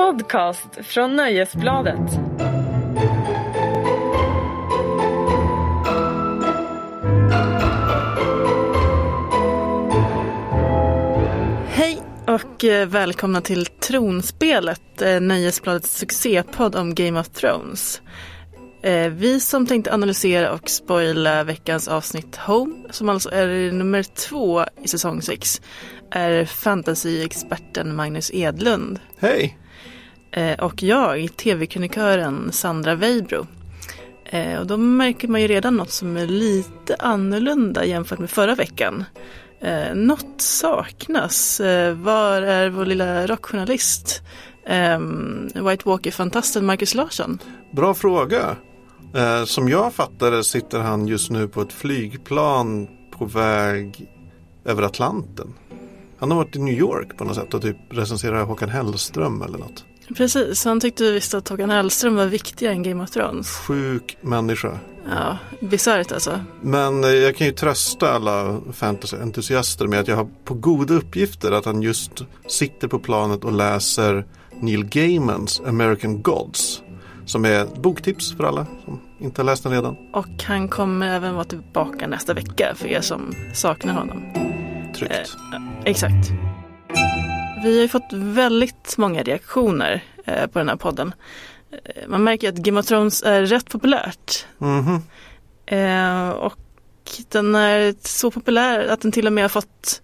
podcast från Nöjesbladet. Hej och eh, välkomna till Tronspelet, eh, Nöjesbladets succépodd om Game of Thrones. Eh, vi som tänkte analysera och spoila veckans avsnitt Home, som alltså är nummer två i säsong 6, är fantasyexperten Magnus Edlund. Hej! Eh, och jag, TV-krönikören Sandra Weibro. Eh, och då märker man ju redan något som är lite annorlunda jämfört med förra veckan. Eh, något saknas. Eh, var är vår lilla rockjournalist? Ehm, White Walker-fantasten Marcus Larsson? Bra fråga. Som jag fattar det sitter han just nu på ett flygplan på väg över Atlanten. Han har varit i New York på något sätt och typ recenserar Håkan Hellström eller något. Precis, han tyckte visst att Håkan Hellström var viktigare än Game of Thrones. Sjuk människa. Ja, bisarrt alltså. Men eh, jag kan ju trösta alla fantasyentusiaster med att jag har på goda uppgifter att han just sitter på planet och läser Neil Gaimans American Gods. Som är boktips för alla som inte har läst den redan. Och han kommer även vara tillbaka nästa vecka för er som saknar honom. Tryggt. Eh, exakt. Vi har ju fått väldigt många reaktioner eh, på den här podden. Eh, man märker att Game of Thrones är rätt populärt. Mm -hmm. eh, och den är så populär att den till och med har fått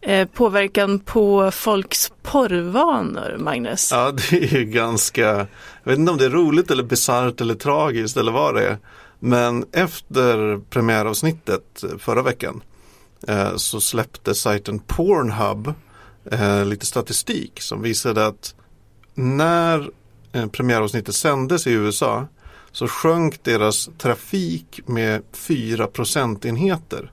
eh, påverkan på folks porrvanor, Magnus. Ja, det är ju ganska, jag vet inte om det är roligt eller bisarrt eller tragiskt eller vad det är. Men efter premiäravsnittet förra veckan så släppte sajten Pornhub eh, lite statistik som visade att när eh, premiäravsnittet sändes i USA så sjönk deras trafik med 4 procentenheter.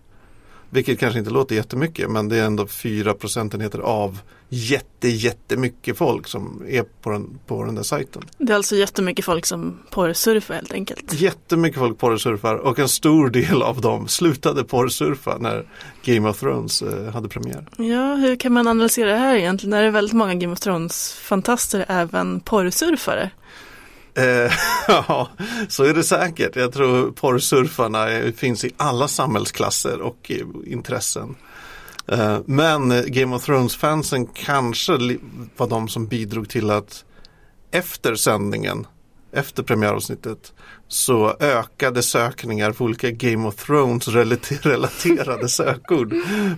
Vilket kanske inte låter jättemycket men det är ändå 4 procentenheter av jätte, jättemycket folk som är på den, på den där sajten. Det är alltså jättemycket folk som porrsurfar helt enkelt. Jättemycket folk porrsurfar och en stor del av dem slutade porrsurfa när Game of Thrones eh, hade premiär. Ja, hur kan man analysera det här egentligen? Är det väldigt många Game of Thrones-fantaster även porrsurfare? Eh, ja, så är det säkert. Jag tror porrsurfarna finns i alla samhällsklasser och intressen. Eh, men eh, Game of Thrones-fansen kanske var de som bidrog till att efter sändningen, efter premiäravsnittet, så ökade sökningar på olika Game of Thrones relaterade sökord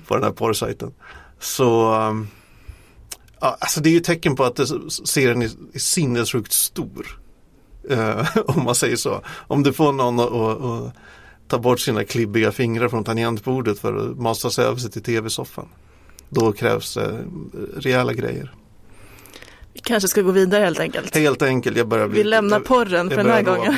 på den här porrsajten. Så ehm, ja, alltså det är ju tecken på att serien är sinnessjukt stor. Eh, om man säger så. Om du får någon att ta bort sina klibbiga fingrar från tangentbordet för att masa sig över sig till tv-soffan. Då krävs det rejäla grejer. Vi kanske ska gå vidare helt enkelt. Helt enkelt. Jag börjar bli, Vi lämnar jag, porren för den här gången.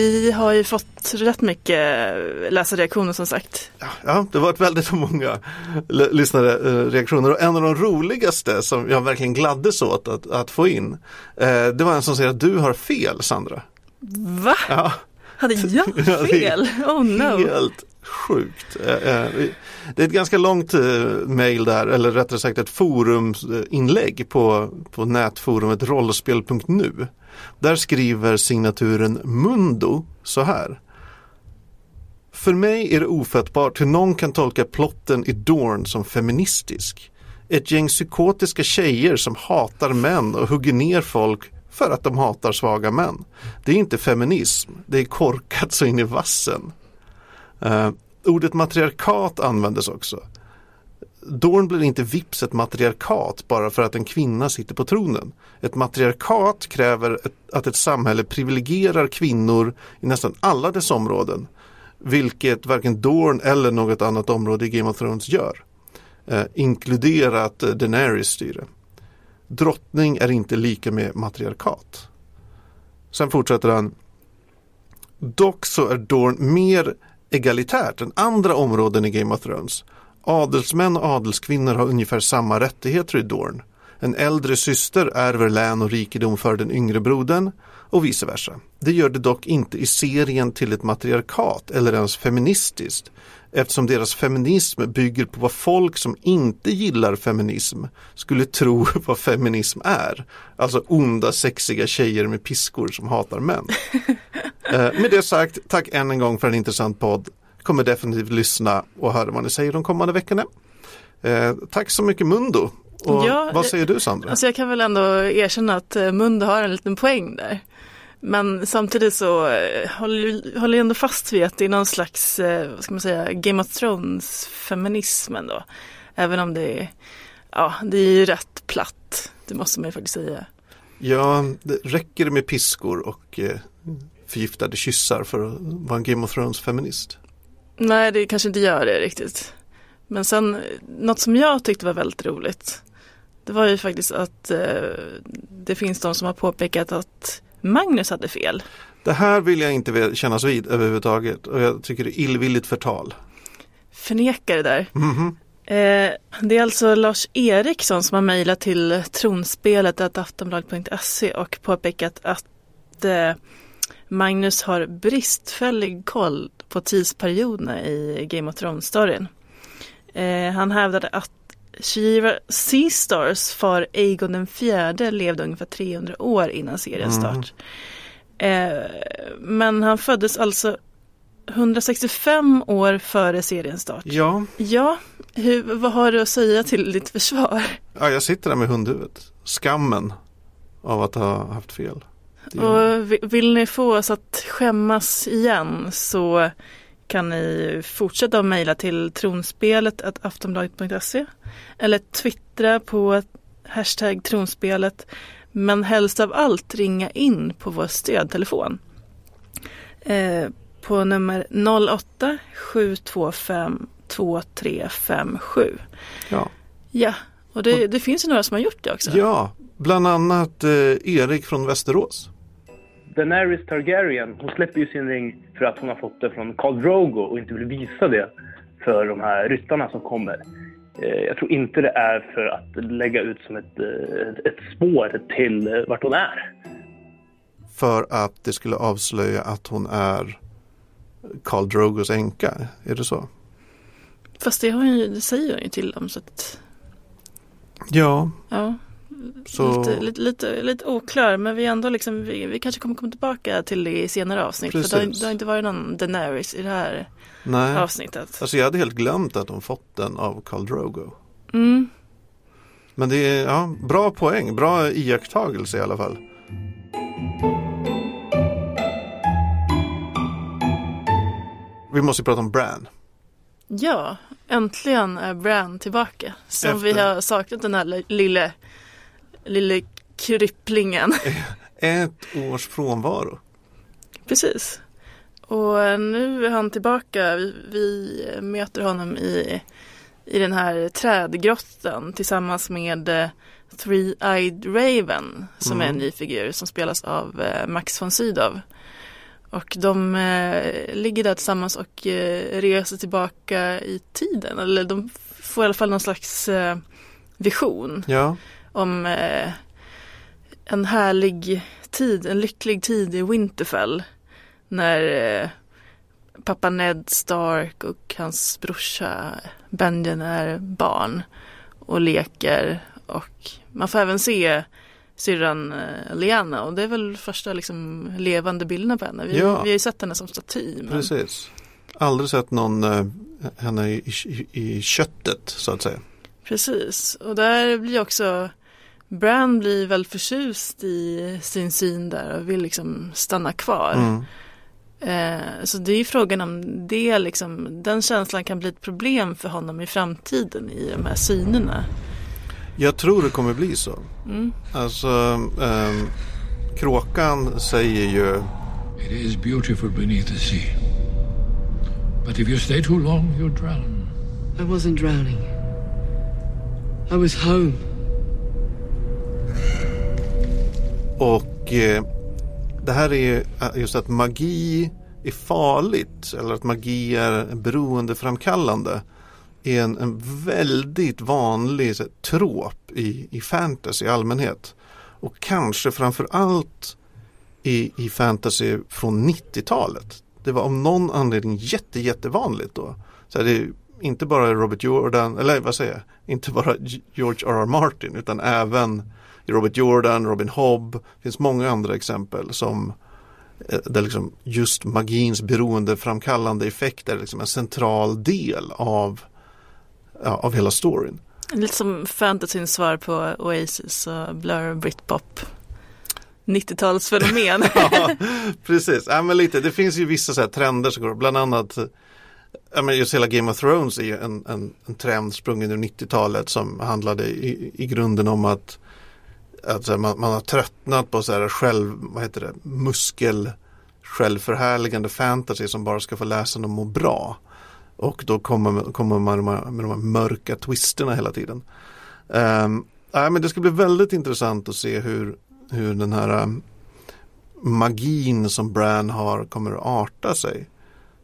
Vi har ju fått rätt mycket läsarreaktioner som sagt. Ja, det var ett väldigt många lyssnare eh, reaktioner och en av de roligaste som jag verkligen gladdes åt att, att få in. Eh, det var en som säger att du har fel Sandra. Va? Ja. Hade jag fel? Oh no. Helt sjukt. Det är ett ganska långt eh, mail där, eller rättare sagt ett foruminlägg på, på nätforumet rollspel.nu. Där skriver signaturen Mundo så här. För mig är det ofattbart hur någon kan tolka plotten i Dorn som feministisk. Ett gäng psykotiska tjejer som hatar män och hugger ner folk för att de hatar svaga män. Det är inte feminism, det är korkat så in i vassen. Uh, ordet matriarkat användes också. Dorn blir inte vips ett matriarkat bara för att en kvinna sitter på tronen. Ett matriarkat kräver ett, att ett samhälle privilegierar kvinnor i nästan alla dess områden. Vilket varken Dorn eller något annat område i Game of Thrones gör. Eh, inkluderat eh, Daenerys styre. Drottning är inte lika med matriarkat. Sen fortsätter han. Dock så är Dorn mer egalitärt än andra områden i Game of Thrones. Adelsmän och adelskvinnor har ungefär samma rättigheter i Dorn. En äldre syster ärver län och rikedom för den yngre brodern och vice versa. Det gör det dock inte i serien till ett matriarkat eller ens feministiskt eftersom deras feminism bygger på vad folk som inte gillar feminism skulle tro vad feminism är. Alltså onda sexiga tjejer med piskor som hatar män. eh, med det sagt, tack än en gång för en intressant podd. Kommer definitivt lyssna och höra vad ni säger de kommande veckorna. Eh, tack så mycket Mundo. Och Ja, vad säger du Sandra? Alltså jag kan väl ändå erkänna att eh, Mundo har en liten poäng där. Men samtidigt så eh, håller håller jag ändå fast vid att det är någon slags, eh, vad ska man säga, Game of Thrones feminism ändå. Även om det är, ja, det är ju rätt platt. Det måste man ju faktiskt säga. Ja, det räcker med piskor och eh, förgiftade kyssar för att vara en Game of Thrones-feminist. Nej, det kanske inte gör det riktigt. Men sen, eh, något som jag tyckte var väldigt roligt. Det var ju faktiskt att eh, det finns de som har påpekat att Magnus hade fel. Det här vill jag inte kännas vid överhuvudtaget och jag tycker det är illvilligt förtal. Förnekar det där. Mhm. Eh, det är alltså Lars Eriksson som har mejlat till tronspelet aftonbladet.se och påpekat att eh, Magnus har bristfällig koll på tidsperioderna i Game of Thrones-storyn. Eh, han hävdade att Shiva Seastars far Aegon den fjärde levde ungefär 300 år innan seriens start. Eh, men han föddes alltså 165 år före seriens start. Ja, Ja, hur, vad har du att säga till ditt försvar? ja, jag sitter där med hundhuvudet. Skammen av att ha haft fel. Och vi- vill ni få oss att skämmas igen så kan ni fortsätta att mejla till tronspelet aftonbladet.se eller twittra på hashtag tronspelet men helst av allt ringa in på vår stödtelefon eh, på nummer 08 725 2357. Ja. Ja, och det, det finns ju några som har gjort det också. ja, bland annat eh, Erik från Västerås. Daenerys Targaryen, hon släpper ju sin ring för att hon har fått det från Khal Drogo och inte vill visa det för de här ryttarna som kommer. Eh, Jag tror inte det är för att lägga ut som ett, eh, ett spår till eh, vart hon är. För att det skulle avslöja att hon är Karl Drogos änka. Är det så? Fast det, har ju, det säger hon ju till dem så att Ja, ja. Så Lite, lite, lite, lite oklar men vi ändå liksom, vi, vi kanske kommer komma tillbaka till det i senare avsnitt. För det har, det har inte varit någon Daenerys i det här nej. avsnittet. Alltså jag hade helt glömt att hon fått den av Karl Drogo. Mm. Men det är ja, bra poäng, bra iakttagelse i alla fall. Vi måste prata om Bran. Ja, äntligen är Bran tillbaka. Som vi Efter- har saknat den här li- lille, lille krypplingen. Ett års frånvaro. Precis. Och nu är han tillbaka. Vi, vi möter honom i, i den här trädgrottan tillsammans med eh, Three-Eyed Raven som är en ny figur som spelas av eh, Max von Sydow. Och de eh, ligger där tillsammans och eh, reser tillbaka i tiden. Eller de får i alla fall någon slags eh, vision Ja, om eh, en härlig tid, en lycklig tid i Winterfell. När eh, pappa Ned Stark och hans brorsa Benjen är barn och leker. Och man får även se syrran eh, Lyanna och det är väl första liksom, levande bilderna på henne. Vi, Ja. vi har ju sett henne som staty. Men... precis. Aldrig sett någon eh, henne i, i, i köttet så att säga. Precis, och där blir också Bran blir väl förtjust i sin syn där och vill liksom stanna kvar. Mm. Eh, så det är ju frågan om det liksom, den känslan kan bli ett problem för honom i framtiden i de här synerna. Jag tror det kommer bli så. Mm. Alltså, ehm, kråkan säger ju It is beautiful beneath the sea. But if you stay too long, you'll drown. I wasn't drowning. I was home. Och eh, det här är eh, just att magi är farligt eller att magi är beroendeframkallande är en, en väldigt vanlig så, trop i, i fantasy i allmänhet. Och kanske framför allt i, i fantasy från 90-talet. Det var av någon anledning jätte, jättevanligt då. Så det är inte bara Robert Jordan, eller vad säger jag, inte bara George R.R. Martin utan även Robert Jordan, Robin Hobb, det finns många andra exempel som eh, där liksom just magins beroendeframkallande effekt är liksom en central del av, ja, av hela storyn. Lite som fantasyns svar på Oasis och Blur Britpop. 90-talsfenomen. ja, precis, ja, men lite. det finns ju vissa så trender som går, bland annat ja, men just hela Game of Thrones är ju en, en, en trend sprungen ur 90-talet som handlade i, i grunden om att, att man, man, har tröttnat på så här själv, vad heter det, muskel självförhärligande fantasy som bara ska få läsaren att må bra. Och då kommer, kommer man med, med de här mörka twisterna hela tiden. Um, äh, men det ska bli väldigt intressant att se hur, hur den här um, magin som Bran har kommer att arta sig.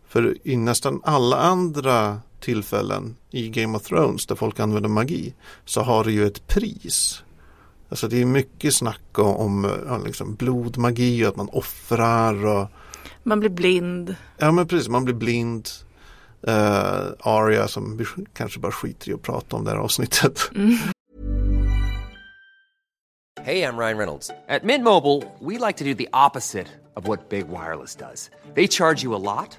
För i nästan alla andra tillfällen i Game of Thrones där folk använder magi så har det ju ett pris. Alltså det är mycket snack om, om liksom blodmagi och att man offrar. Och, man blir blind. Ja men precis, man blir blind. Uh, Aria som vi kanske bara skiter i att prata om det här avsnittet. Mm. Hej, jag Ryan Reynolds. På Mint Mobile, we like to do the opposite of what Big Wireless does. They charge you a lot.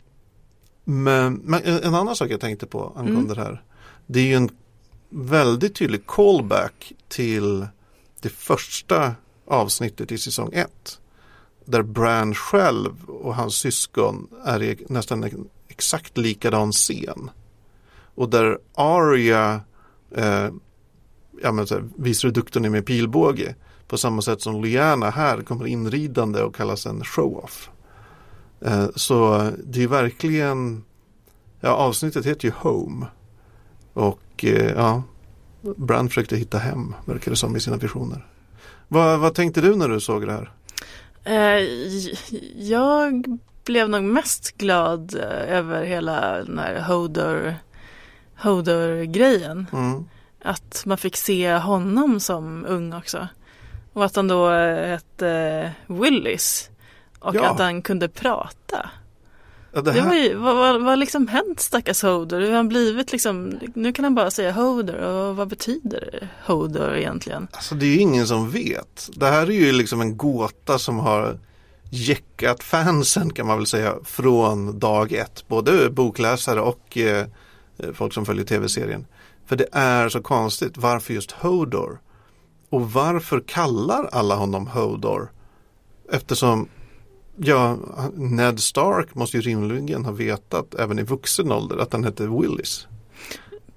Men, men, en annan sak jag tänkte på angående mm. det här. Det är ju en väldigt tydlig callback till det första avsnittet i säsong 1. Där Bran själv och hans syskon är i nästan en exakt likadan scen. Och där Arya eh, ja, men så här, visar hur duktig med pilbåge. På samma sätt som Lyanna här kommer inridande och kallas en show-off. Eh, så det är verkligen, ja avsnittet heter ju Home. Och eh, ja, Brand försökte hitta hem, verkar det som i sina visioner. Vad, vad tänkte du när du såg det här? Eh, jag blev nog mest glad över hela den här Hodor, Hodor-grejen. Mm. Att man fick se honom som ung också. Och att han då hette Willis. Och ja. att han kunde prata. Ja, det, det, var ju, vad, vad, vad liksom hänt stackars Hodor? Hur har han blivit liksom, nu kan han bara säga Hodor och vad betyder Hodor egentligen? Alltså det är ju ingen som vet. Det här är ju liksom en gåta som har jäckat fansen kan man väl säga från dag ett. Både bokläsare och eh, folk som följer tv-serien. För det är så konstigt. Varför just Hodor? Och varför kallar alla honom Hodor? Eftersom Ja, Ned Stark måste ju rimligen ha vetat även i vuxen ålder att han hette Willis.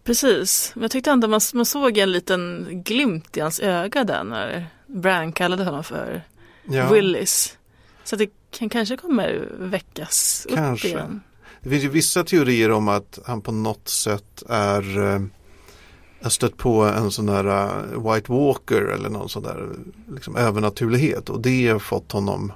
Precis, men jag tyckte ändå man, man såg en liten glimt i hans öga där när Bran kallade honom för ja. Willis. Så det kan, kanske kommer väckas kanske. upp igen. Det finns ju vissa teorier om att han på något sätt är eh, har stött på en sån där uh, White Walker eller någon sån där liksom, övernaturlighet och det har fått honom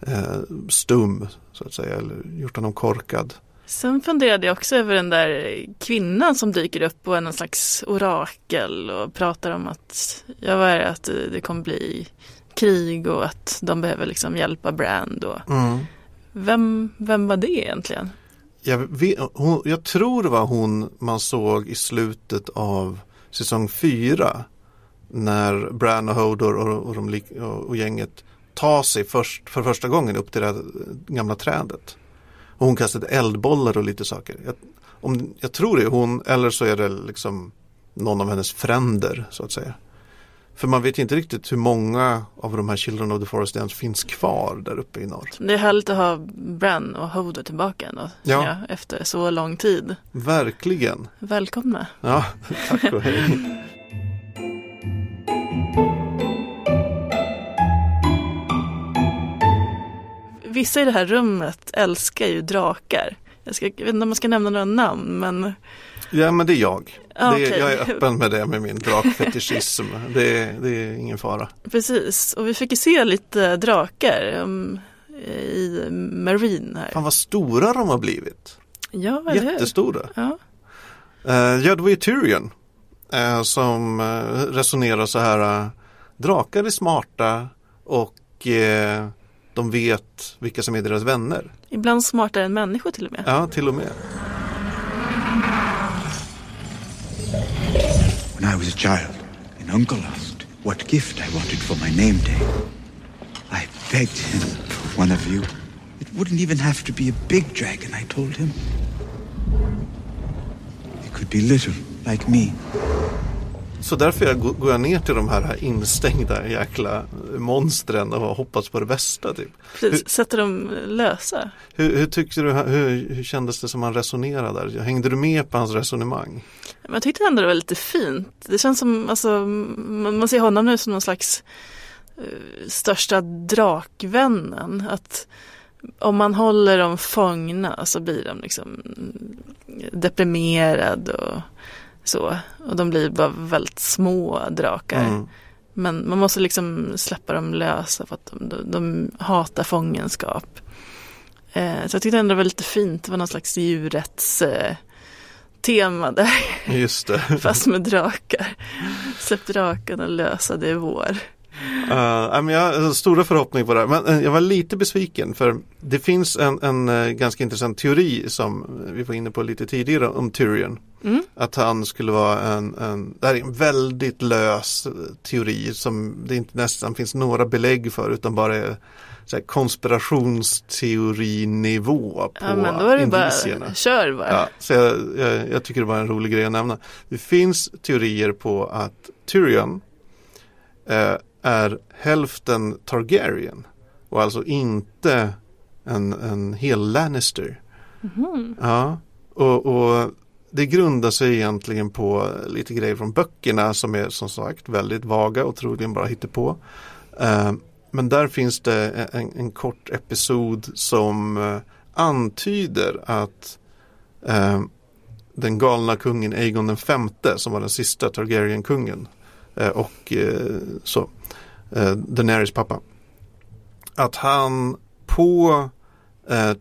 eh, stum så att säga eller gjort honom korkad. Sen funderade jag också över den där kvinnan som dyker upp och är någon slags orakel och pratar om att, ja vad är det, att det kommer bli krig och att de behöver liksom hjälpa Brand. Och, mm. vem, vem var det egentligen? Jag, vet, hon, jag tror det var hon man såg i slutet av säsong fyra när Bran och Hodor och, och, de, och, och gänget ta sig först, för första gången upp till det gamla trädet. Och hon kastade eldbollar och lite saker. Jag, om, jag tror det är hon eller så är det liksom någon av hennes fränder så att säga. För man vet inte riktigt hur många av de här Children of the Forest Dance finns kvar där uppe i norr. Det är härligt att ha Bran och Hodor tillbaka ändå, ja. Jag, efter så lång tid. Verkligen. Välkomna. Ja, tack och hej. Vissa i det här rummet älskar ju drakar. Jag, ska, jag vet inte om man ska nämna några namn men Ja men det är jag. Ah, det är. Jag är öppen med det med min drakfetischism. det, är, det är ingen fara. Precis, och vi fick ju se lite drakar um, i Marine här. Fan vad stora de har blivit. Ja, eller? Jättestora. Ja. Uh, ja, det var ju Tyrion eh, som eh, resonerar så här. eh, drakar är smarta och eh, de vet vilka som är deras vänner. Ibland smartare än människor till och med. Ja, till och med. When I was a child, and Uncle asked what gift I wanted for my name day, I begged him for one of you. It wouldn't even have to be a big dragon, I told him. It could be little, like me. Så därför jag, går jag ner till de här instängda jäkla monstren och hoppas på det bästa. Typ. Precis, sätter dem lösa. Hur, hur tyckte du, hur, hur kändes det som han resonerade där? Hängde du med på hans resonemang? Men jag tyckte ändå det var lite fint. Det känns som, alltså, man, man ser honom nu som någon slags eh, största drakvännen. Att om man håller dem fångna så blir de liksom deprimerad och så. Och de blir bara väldigt små drakar. Mm. Men man måste liksom släppa dem lösa för att de, de, de hatar fångenskap. Eh, så jag tyckte ändå det var lite fint. Det var någon slags djurrätts eh, tema där. Just det. Fast med drakar. Släpp drakarna lösa, det är vår. Uh, men jag har stora förhoppningar på det här. Men eh, jag var lite besviken för det finns en, en eh, ganska intressant teori som vi var inne på lite tidigare om Tyrion. Mm. Att han skulle vara en, en, det här är en väldigt lös teori som det inte nästan finns några belägg för utan bara är så konspirationsteorinivå på Ja, men då är det bara, indicierna. kör bara. Ja, så jag, jag, jag tycker det var en rolig grej att nämna. Det finns teorier på att Tyrion eh, är hälften Targaryen och alltså inte en, en hel Lannister. Ja, och, och det grundar sig egentligen på lite grejer från böckerna som är som sagt väldigt vaga och troligen bara på. Eh, men där finns det en, en kort episod som eh, antyder att eh, den galna kungen Aegon den femte som var den sista Targaryen-kungen Eh, och eh, så eh, Daenerys pappa. Att han på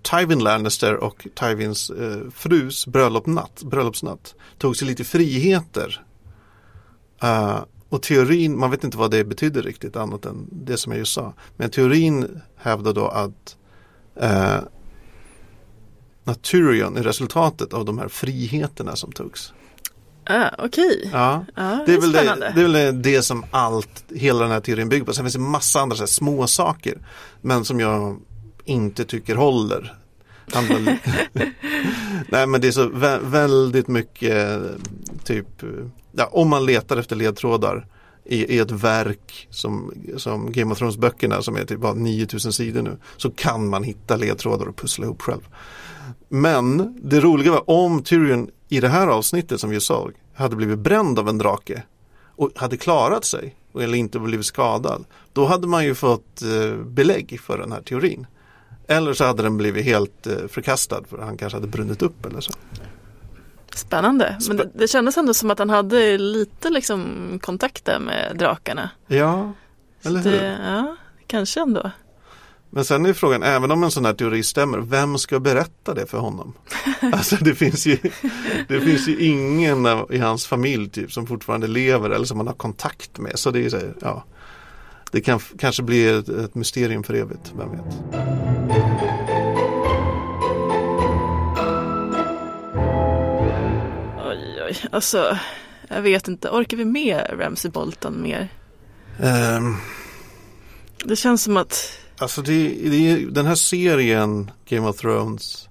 Tywin Lannister och Tywins frus bröllopsnatt, bröllopsnatt tog sig lite friheter. Och teorin, man vet inte vad det betyder riktigt annat än det som jag just sa. Men teorin hävdar då att eh, Naturion är resultatet av de här friheterna som togs. Ah, Okej, Ja. ja, Det är, väl det, det är väl det som allt, hela den här teorin bygger på. Sen finns det massa andra så små saker. Men som jag inte tycker håller. Nej men det är så vä- väldigt mycket typ, ja, om man letar efter ledtrådar i, i ett verk som, som Game of Thrones böckerna som är typ bara 9000 sidor nu. Så kan man hitta ledtrådar och pussla ihop själv. Men det roliga var om Tyrion i det här avsnittet som vi såg hade blivit bränd av en drake och hade klarat sig eller inte blivit skadad. Då hade man ju fått eh, belägg för den här teorin. Eller så hade den blivit helt eh, förkastad för han kanske hade brunnit upp eller så. Spännande. Men det, det kändes ändå som att han hade lite liksom kontakter med drakarna. Ja, eller hur? Det, ja, kanske ändå. Men sen är frågan, även om en sån här teori stämmer, vem ska berätta det för honom? Alltså det finns ju, det finns ju ingen i hans familj typ som fortfarande lever eller som han har kontakt med. Så det är så, här, ja, det kan kanske bli ett, ett mysterium för evigt, vem vet? Oj, oj. Alltså, jag vet inte. Orkar vi med Ramsey Bolton mer? Ehm, Det känns som att, Alltså det, det den här serien Game of Thrones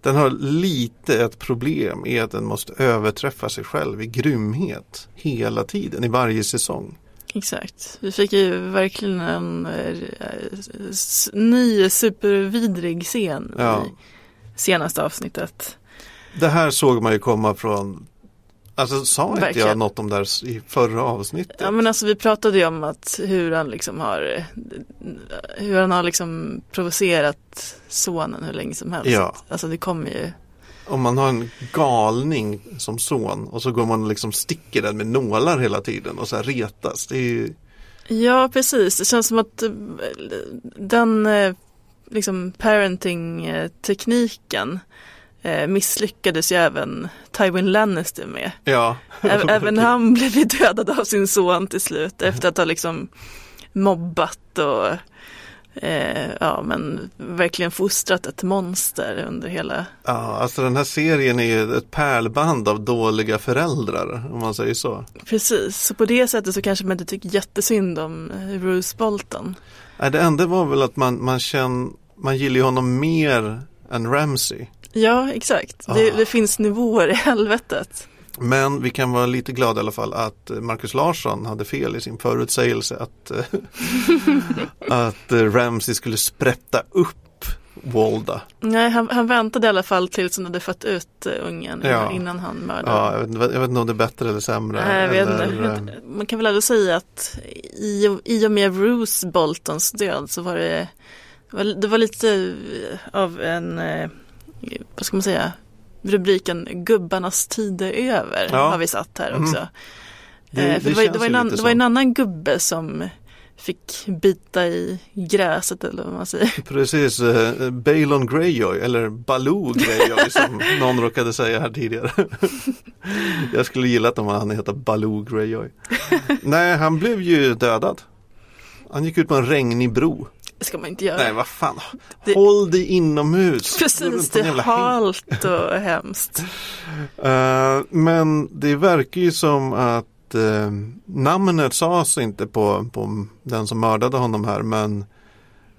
Den har lite ett problem i att den måste överträffa sig själv i grymhet hela tiden i varje säsong. exakt. Vi fick ju verkligen en eh, ny supervidrig scen Ja. i senaste avsnittet. Det här såg man ju komma från Alltså sa inte Verkligen. jag något om det här i förra avsnittet? Ja men alltså vi pratade ju om att hur han liksom har hur han har liksom provocerat sonen hur länge som helst. Ja. Alltså det kommer ju om man har en galning som son och så går man och liksom sticker den med nålar hela tiden och så här retas. Det är ju, Ja, precis. Det känns som att eh, den eh, liksom parenting-tekniken misslyckades ju även Tywin Lannister med. ja. Även han blev ju dödad av sin son till slut efter att ha liksom mobbat och eh, ja, men verkligen fostrat ett monster under hela Ja, alltså den här serien är ju ett pärlband av dåliga föräldrar om man säger så. Precis, så på det sättet så kanske man inte tycker jättesynd om eh, Bruce Bolton. Nej, det enda var väl att man, man känner, man gillar honom mer än Ramsey. Ja, exakt. Det, det finns nivåer i helvetet. Men vi kan vara lite glada i alla fall att eh, Marcus Larsson hade fel i sin förutsägelse att, eh, att eh, Ramsey skulle sprätta upp Walda. Nej, han, han väntade i alla fall tills han hade fött ut ungen Ja. innan han mördade. Ja, jag, vet, jag vet inte om det är bättre eller sämre. Nej, jag eller, vet inte. Man kan väl ändå säga att i, i och med Bruce Boltons död så var det, det var, det var lite av en, vad ska man säga, rubriken Gubbarnas tid är över Ja. har vi satt här Mm. också. Det- Eh, det det, var, det, var en, det var en annan gubbe som fick bita i gräset eller vad man säger. Precis, eh, Balon Greyjoy eller Baloo Greyjoy som någon råkade säga här tidigare. jag skulle gilla att han heter Baloo Greyjoy. Nej, han blev ju dödad. Han gick ut på en regnig bro. Det ska man inte göra. Nej, vad fan. Det- Håll dig inomhus. Precis, det är halt och hemskt. Eh, men det verkar ju som att uh, namnet sades inte på, på den som mördade honom här men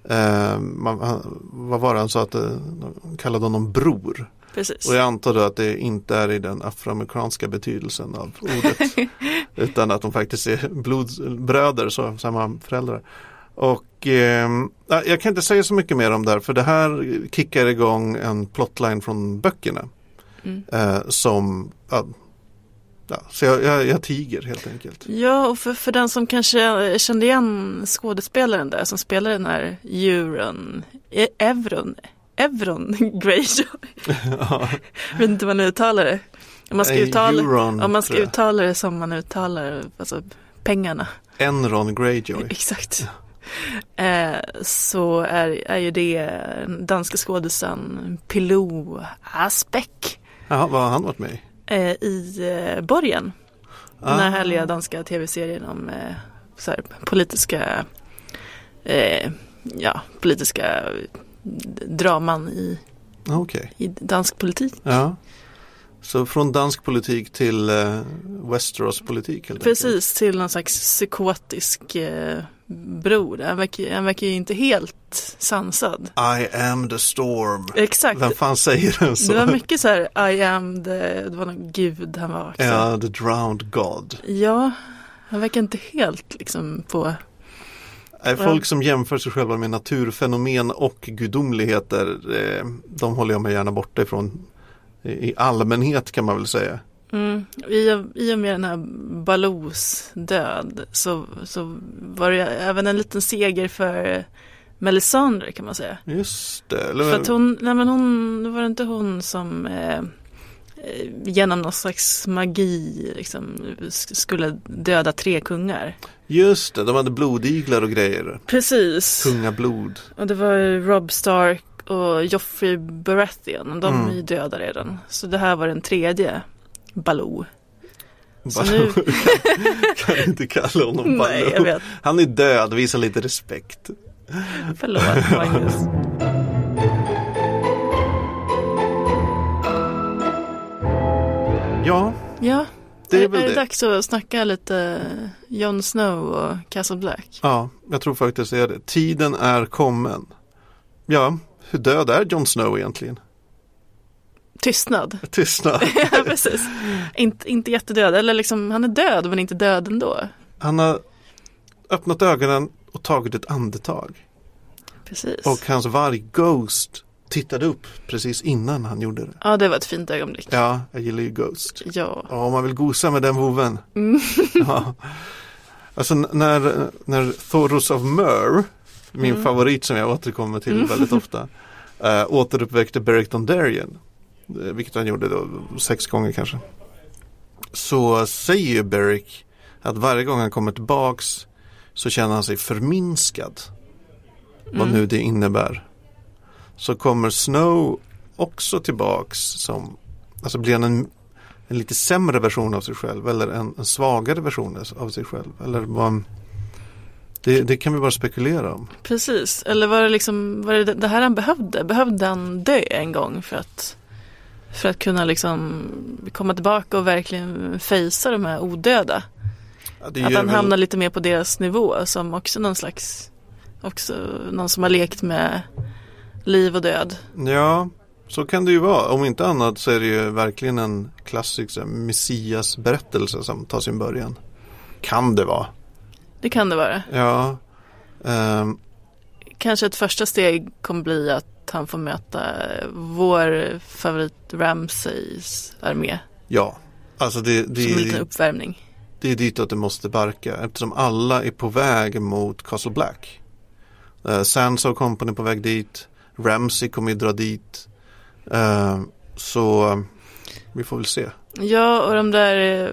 eh, man, vad var det han sa att uh, de kallade honom bror. Precis. Och jag antar då att det inte är i den afroamerikanska betydelsen av ordet. utan att de faktiskt är blodsbröder, så samma föräldrar. Och eh, ja, jag kan inte säga så mycket mer om det här för det här kickar igång en plotline från böckerna. Mm. Eh, som, ja, ja, så jag, jag, jag tiger helt enkelt. Ja, och för, för den som kanske kände igen skådespelaren där som spelar den här Euron, E- Evron, Evron Greyjoy. Ja, Jag vet inte vad man uttalar det. Om man ska, uttala, Euron, om man ska uttala det som man uttalar alltså pengarna. Enron Greyjoy. Exakt. Eh, så är, är ju det den danska skådisen Pilou Asbeck Jaha, vad har han varit med i? eh, i eh, Borgen. Den här Ah. härliga danska tv-serien om eh, så här, politiska, eh, ja, politiska draman i, Okej, i dansk politik. ja. Så från dansk politik till eh, Westeros politik helt enkelt. Precis, till någon slags psykotisk eh, bror. Han verkar, han verkar ju inte helt sansad. I am the storm. Exakt. Vem fan säger den så? Det var mycket så här, I am the, det var någon gud han var också. Ja, the drowned god. Ja, han verkar inte helt liksom på, folk som jämför sig själva med naturfenomen och gudomligheter, eh, de håller jag mig gärna borta ifrån. I allmänhet kan man väl säga. Mm, i, och- i och med den här Balous död så, så var det även en liten seger för Melisandre kan man säga. Just det. Eller, För att hon, nej men hon, var det inte hon som eh, eh, genom någon slags magi liksom sk- skulle döda tre kungar. Just det, de hade blodiglar och grejer. Precis. Kungablod. Och det var Rob Stark och Joffrey Baratheon. De Mm. är ju döda redan. Så det här var den tredje Baloo. Bara- nu- kan inte kalla honom Nej, Baloo. vet. Han är död, visa lite respekt. Förlåt Magnus. Ja, Ja, det är är, väl är det det. dags att snacka lite Jon Snow och Castle Black? Ja, jag tror faktiskt det är det. Tiden är kommen. Ja, hur död är Jon Snow egentligen? Tystnad. Tystnad. ja, precis. Inte, inte jättedöd, eller liksom han är död men inte död ändå. Han har öppnat ögonen och tagit ett andetag. Precis. Och hans varg Ghost tittade upp precis innan han gjorde det. Ja, det var ett fint ögonblick. Ja, jag gillar ju Ghost. Ja. Ja, om man vill gosa med den voven. Mm. Ja. Alltså när, när Thoros of Myr, min Mm. favorit som jag återkommer till Mm. väldigt ofta, äh, återuppväckte Beric Dondarrion. Eh, vilket han gjorde då sex gånger kanske. Så säger ju Beric att varje gång han kommer tillbaks så känner han sig förminskad. Vad nu det innebär. Så kommer Snow också tillbaks som, alltså blir han en, en lite sämre version av sig själv eller en, en svagare version av sig själv. Eller vad, det, det kan vi bara spekulera om. Precis, eller var det liksom var det, det här han behövde? Behövde han dö en gång för att för att kunna liksom komma tillbaka och verkligen fejsa de här odöda? Ja, Att han väl- hamnar lite mer på deras nivå som också någon slags Också någon som har lekt med liv och död. Ja, så kan det ju vara. Om inte annat så är det ju verkligen en klassisk så här, Messias berättelse som tar sin början. Kan det vara. Det kan det vara. Ja. Ehm, Kanske ett första steg kommer bli att han får möta vår favorit Ramsays armé. ja. Alltså det, det, Som en liten är, uppvärmning. det är dit att det måste barka eftersom alla är på väg mot Castle Black. Uh, Sansa och Company är på väg dit. Ramsey kommer ju dra dit. Ehm, så eh, vi får väl se. Ja, och de där, eh,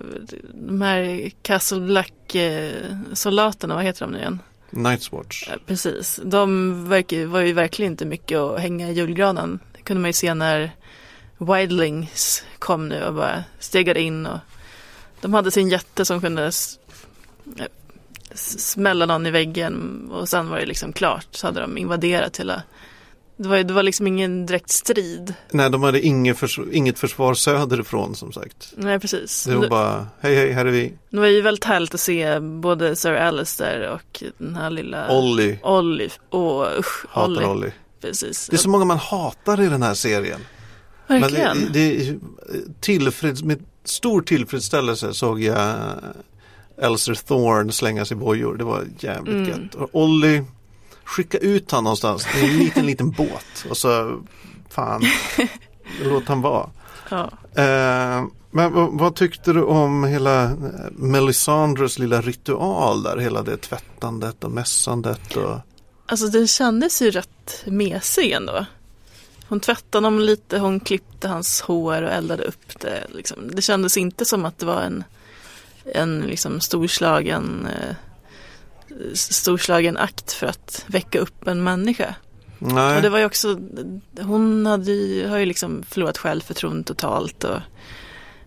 de här Castle Black eh, soldaterna, vad heter de nu igen? Night's Watch. Precis, de var ju verkligen inte mycket att hänga i julgranen. Det kunde man ju se när Wildlings kom nu och bara stegade in och de hade sin jätte som kunde smälla någon i väggen och sen var det liksom klart så hade de invaderat hela det var, det var liksom ingen direkt strid. Nej, de hade inget, förs inget försvar söderifrån som sagt. Nej, precis. Det var bara, hej hej, här är vi. Det var ju väldigt härligt att se både Sir Alistair och den här lilla Ollie, Ollie. Åh usch, hatar Ollie. Ollie. Precis. Det är så många man hatar i den här serien. Men Verkligen. det, det är tillfreds, med stor tillfredsställelse såg jag Elser Thorne slängas i bojor. Det var jävligt Mm. gött. Och Ollie, skicka ut han någonstans i en liten, liten båt. Och så, fan, låt han vara. Ja. Eh, men vad, vad tyckte du om hela Melisandres lilla ritual där? Hela det tvättandet och mässandet och Alltså det kändes ju rätt mesig ändå. Hon tvättade honom lite, hon klippte hans hår och eldade upp det. Liksom. Det kändes inte som att det var en, en liksom storslagen, eh, storslagen akt för att väcka upp en människa. Nej. Och det var ju också, hon hade ju, har ju liksom förlorat självförtroende totalt. Och,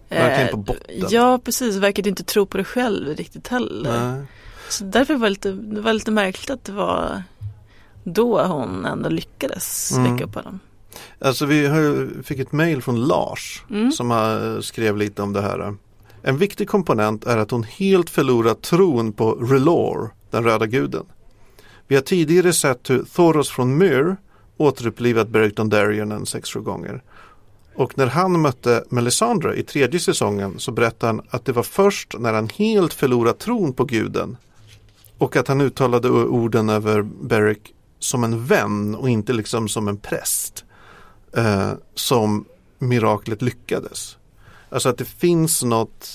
Verkligen eh, på botten. Ja, precis. Verkade inte tro på det själv riktigt heller. Nej. Så därför var det lite, det var lite märkligt att det var då hon ändå lyckades Mm. väcka upp honom. Alltså vi fick ett mail från Lars Mm. som har, skrev lite om det här. En viktig komponent är att hon helt förlorat tron på Relore, den röda guden. Vi har tidigare sett hur Thoros från Myr återupplivat Beric Dondarrion en sex, sju gånger. Och när han mötte Melisandre i tredje säsongen så berättade han att det var först när han helt förlorat tron på guden och att han uttalade orden över Beric som en vän och inte liksom som en präst eh, som miraklet lyckades. Alltså att det finns något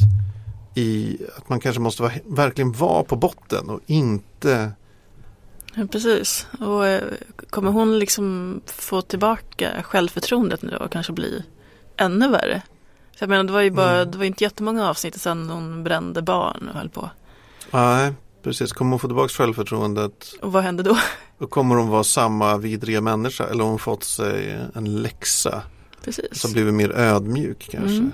i att man kanske måste vara, verkligen vara på botten och inte Ja, precis. Och eh, kommer hon liksom få tillbaka självförtroendet nu och kanske bli ännu värre? För jag menar, det var ju bara, Mm. det var inte jättemånga avsnitt sedan hon brände barn och höll på. Nej, precis. Kommer hon få tillbaka självförtroendet Och vad hände då? och kommer hon vara samma vidriga människa eller har hon fått sig en läxa Precis. som blivit mer ödmjuk kanske. Mm.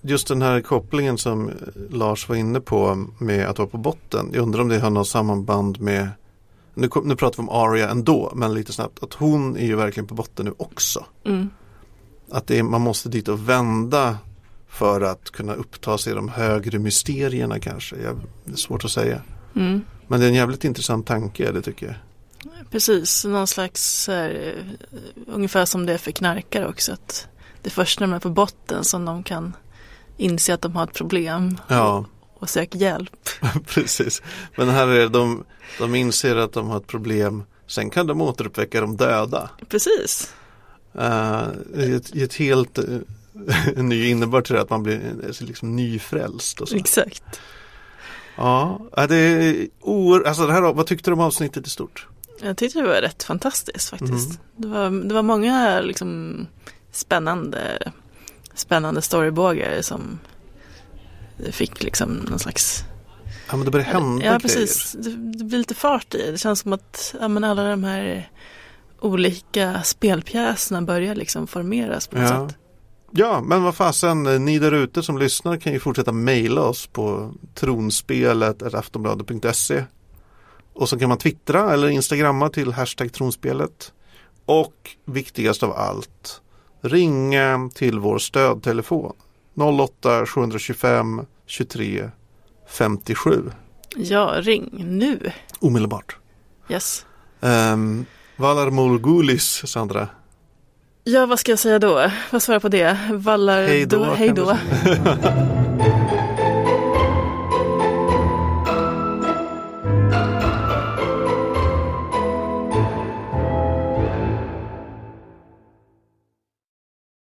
Just den här kopplingen som Lars var inne på med att vara på botten. Jag undrar om det har något samband med nu, nu pratar vi om Aria ändå, men lite snabbt. Att hon är ju verkligen på botten nu också. Mm. Att är, man måste dit och vända för att kunna uppta sig de högre mysterierna kanske. Jag, det är svårt att säga. Mm. Men det är en jävligt intressant tanke, det tycker jag. Precis, någon slags här, eh, ungefär som det är för knarkare också. Att det är först när de är på botten som de kan inse att de har ett problem Ja, och söka hjälp. precis. Men här är det, de, de inser att de har ett problem. Sen kan de återuppväcka de döda. Precis. Uh, ett, ett helt en ny innebörd till det att man blir eh, liksom nyfrälst och så. Exakt. Ja, ja, det är oer, alltså det här, vad tyckte du om avsnittet i stort? Jag tyckte det var rätt fantastiskt faktiskt. Mm. Det, var, det var många liksom, spännande, spännande storybågar som fick liksom någon slags Ja men det börjar hända Ja grejer. precis, det, det blir lite fart i det. Det känns som att ja, men alla de här olika spelpjäserna börjar liksom formeras på något Ja. sätt. Ja, men vad fasen, eh, ni där ute som lyssnar kan ju fortsätta mejla oss på tronspelet.aftonbladet.se Och så kan man twittra eller instagramma till hashtag tronspelet. Och viktigast av allt, ringa till vår stödtelefon 08 725 23 57 Ja, ring nu. omedelbart. Yes. Um, Valar Morgulis, Sandra. Ja, vad ska jag säga då? Vad svarar på det? Vallar Hej då, Hej då.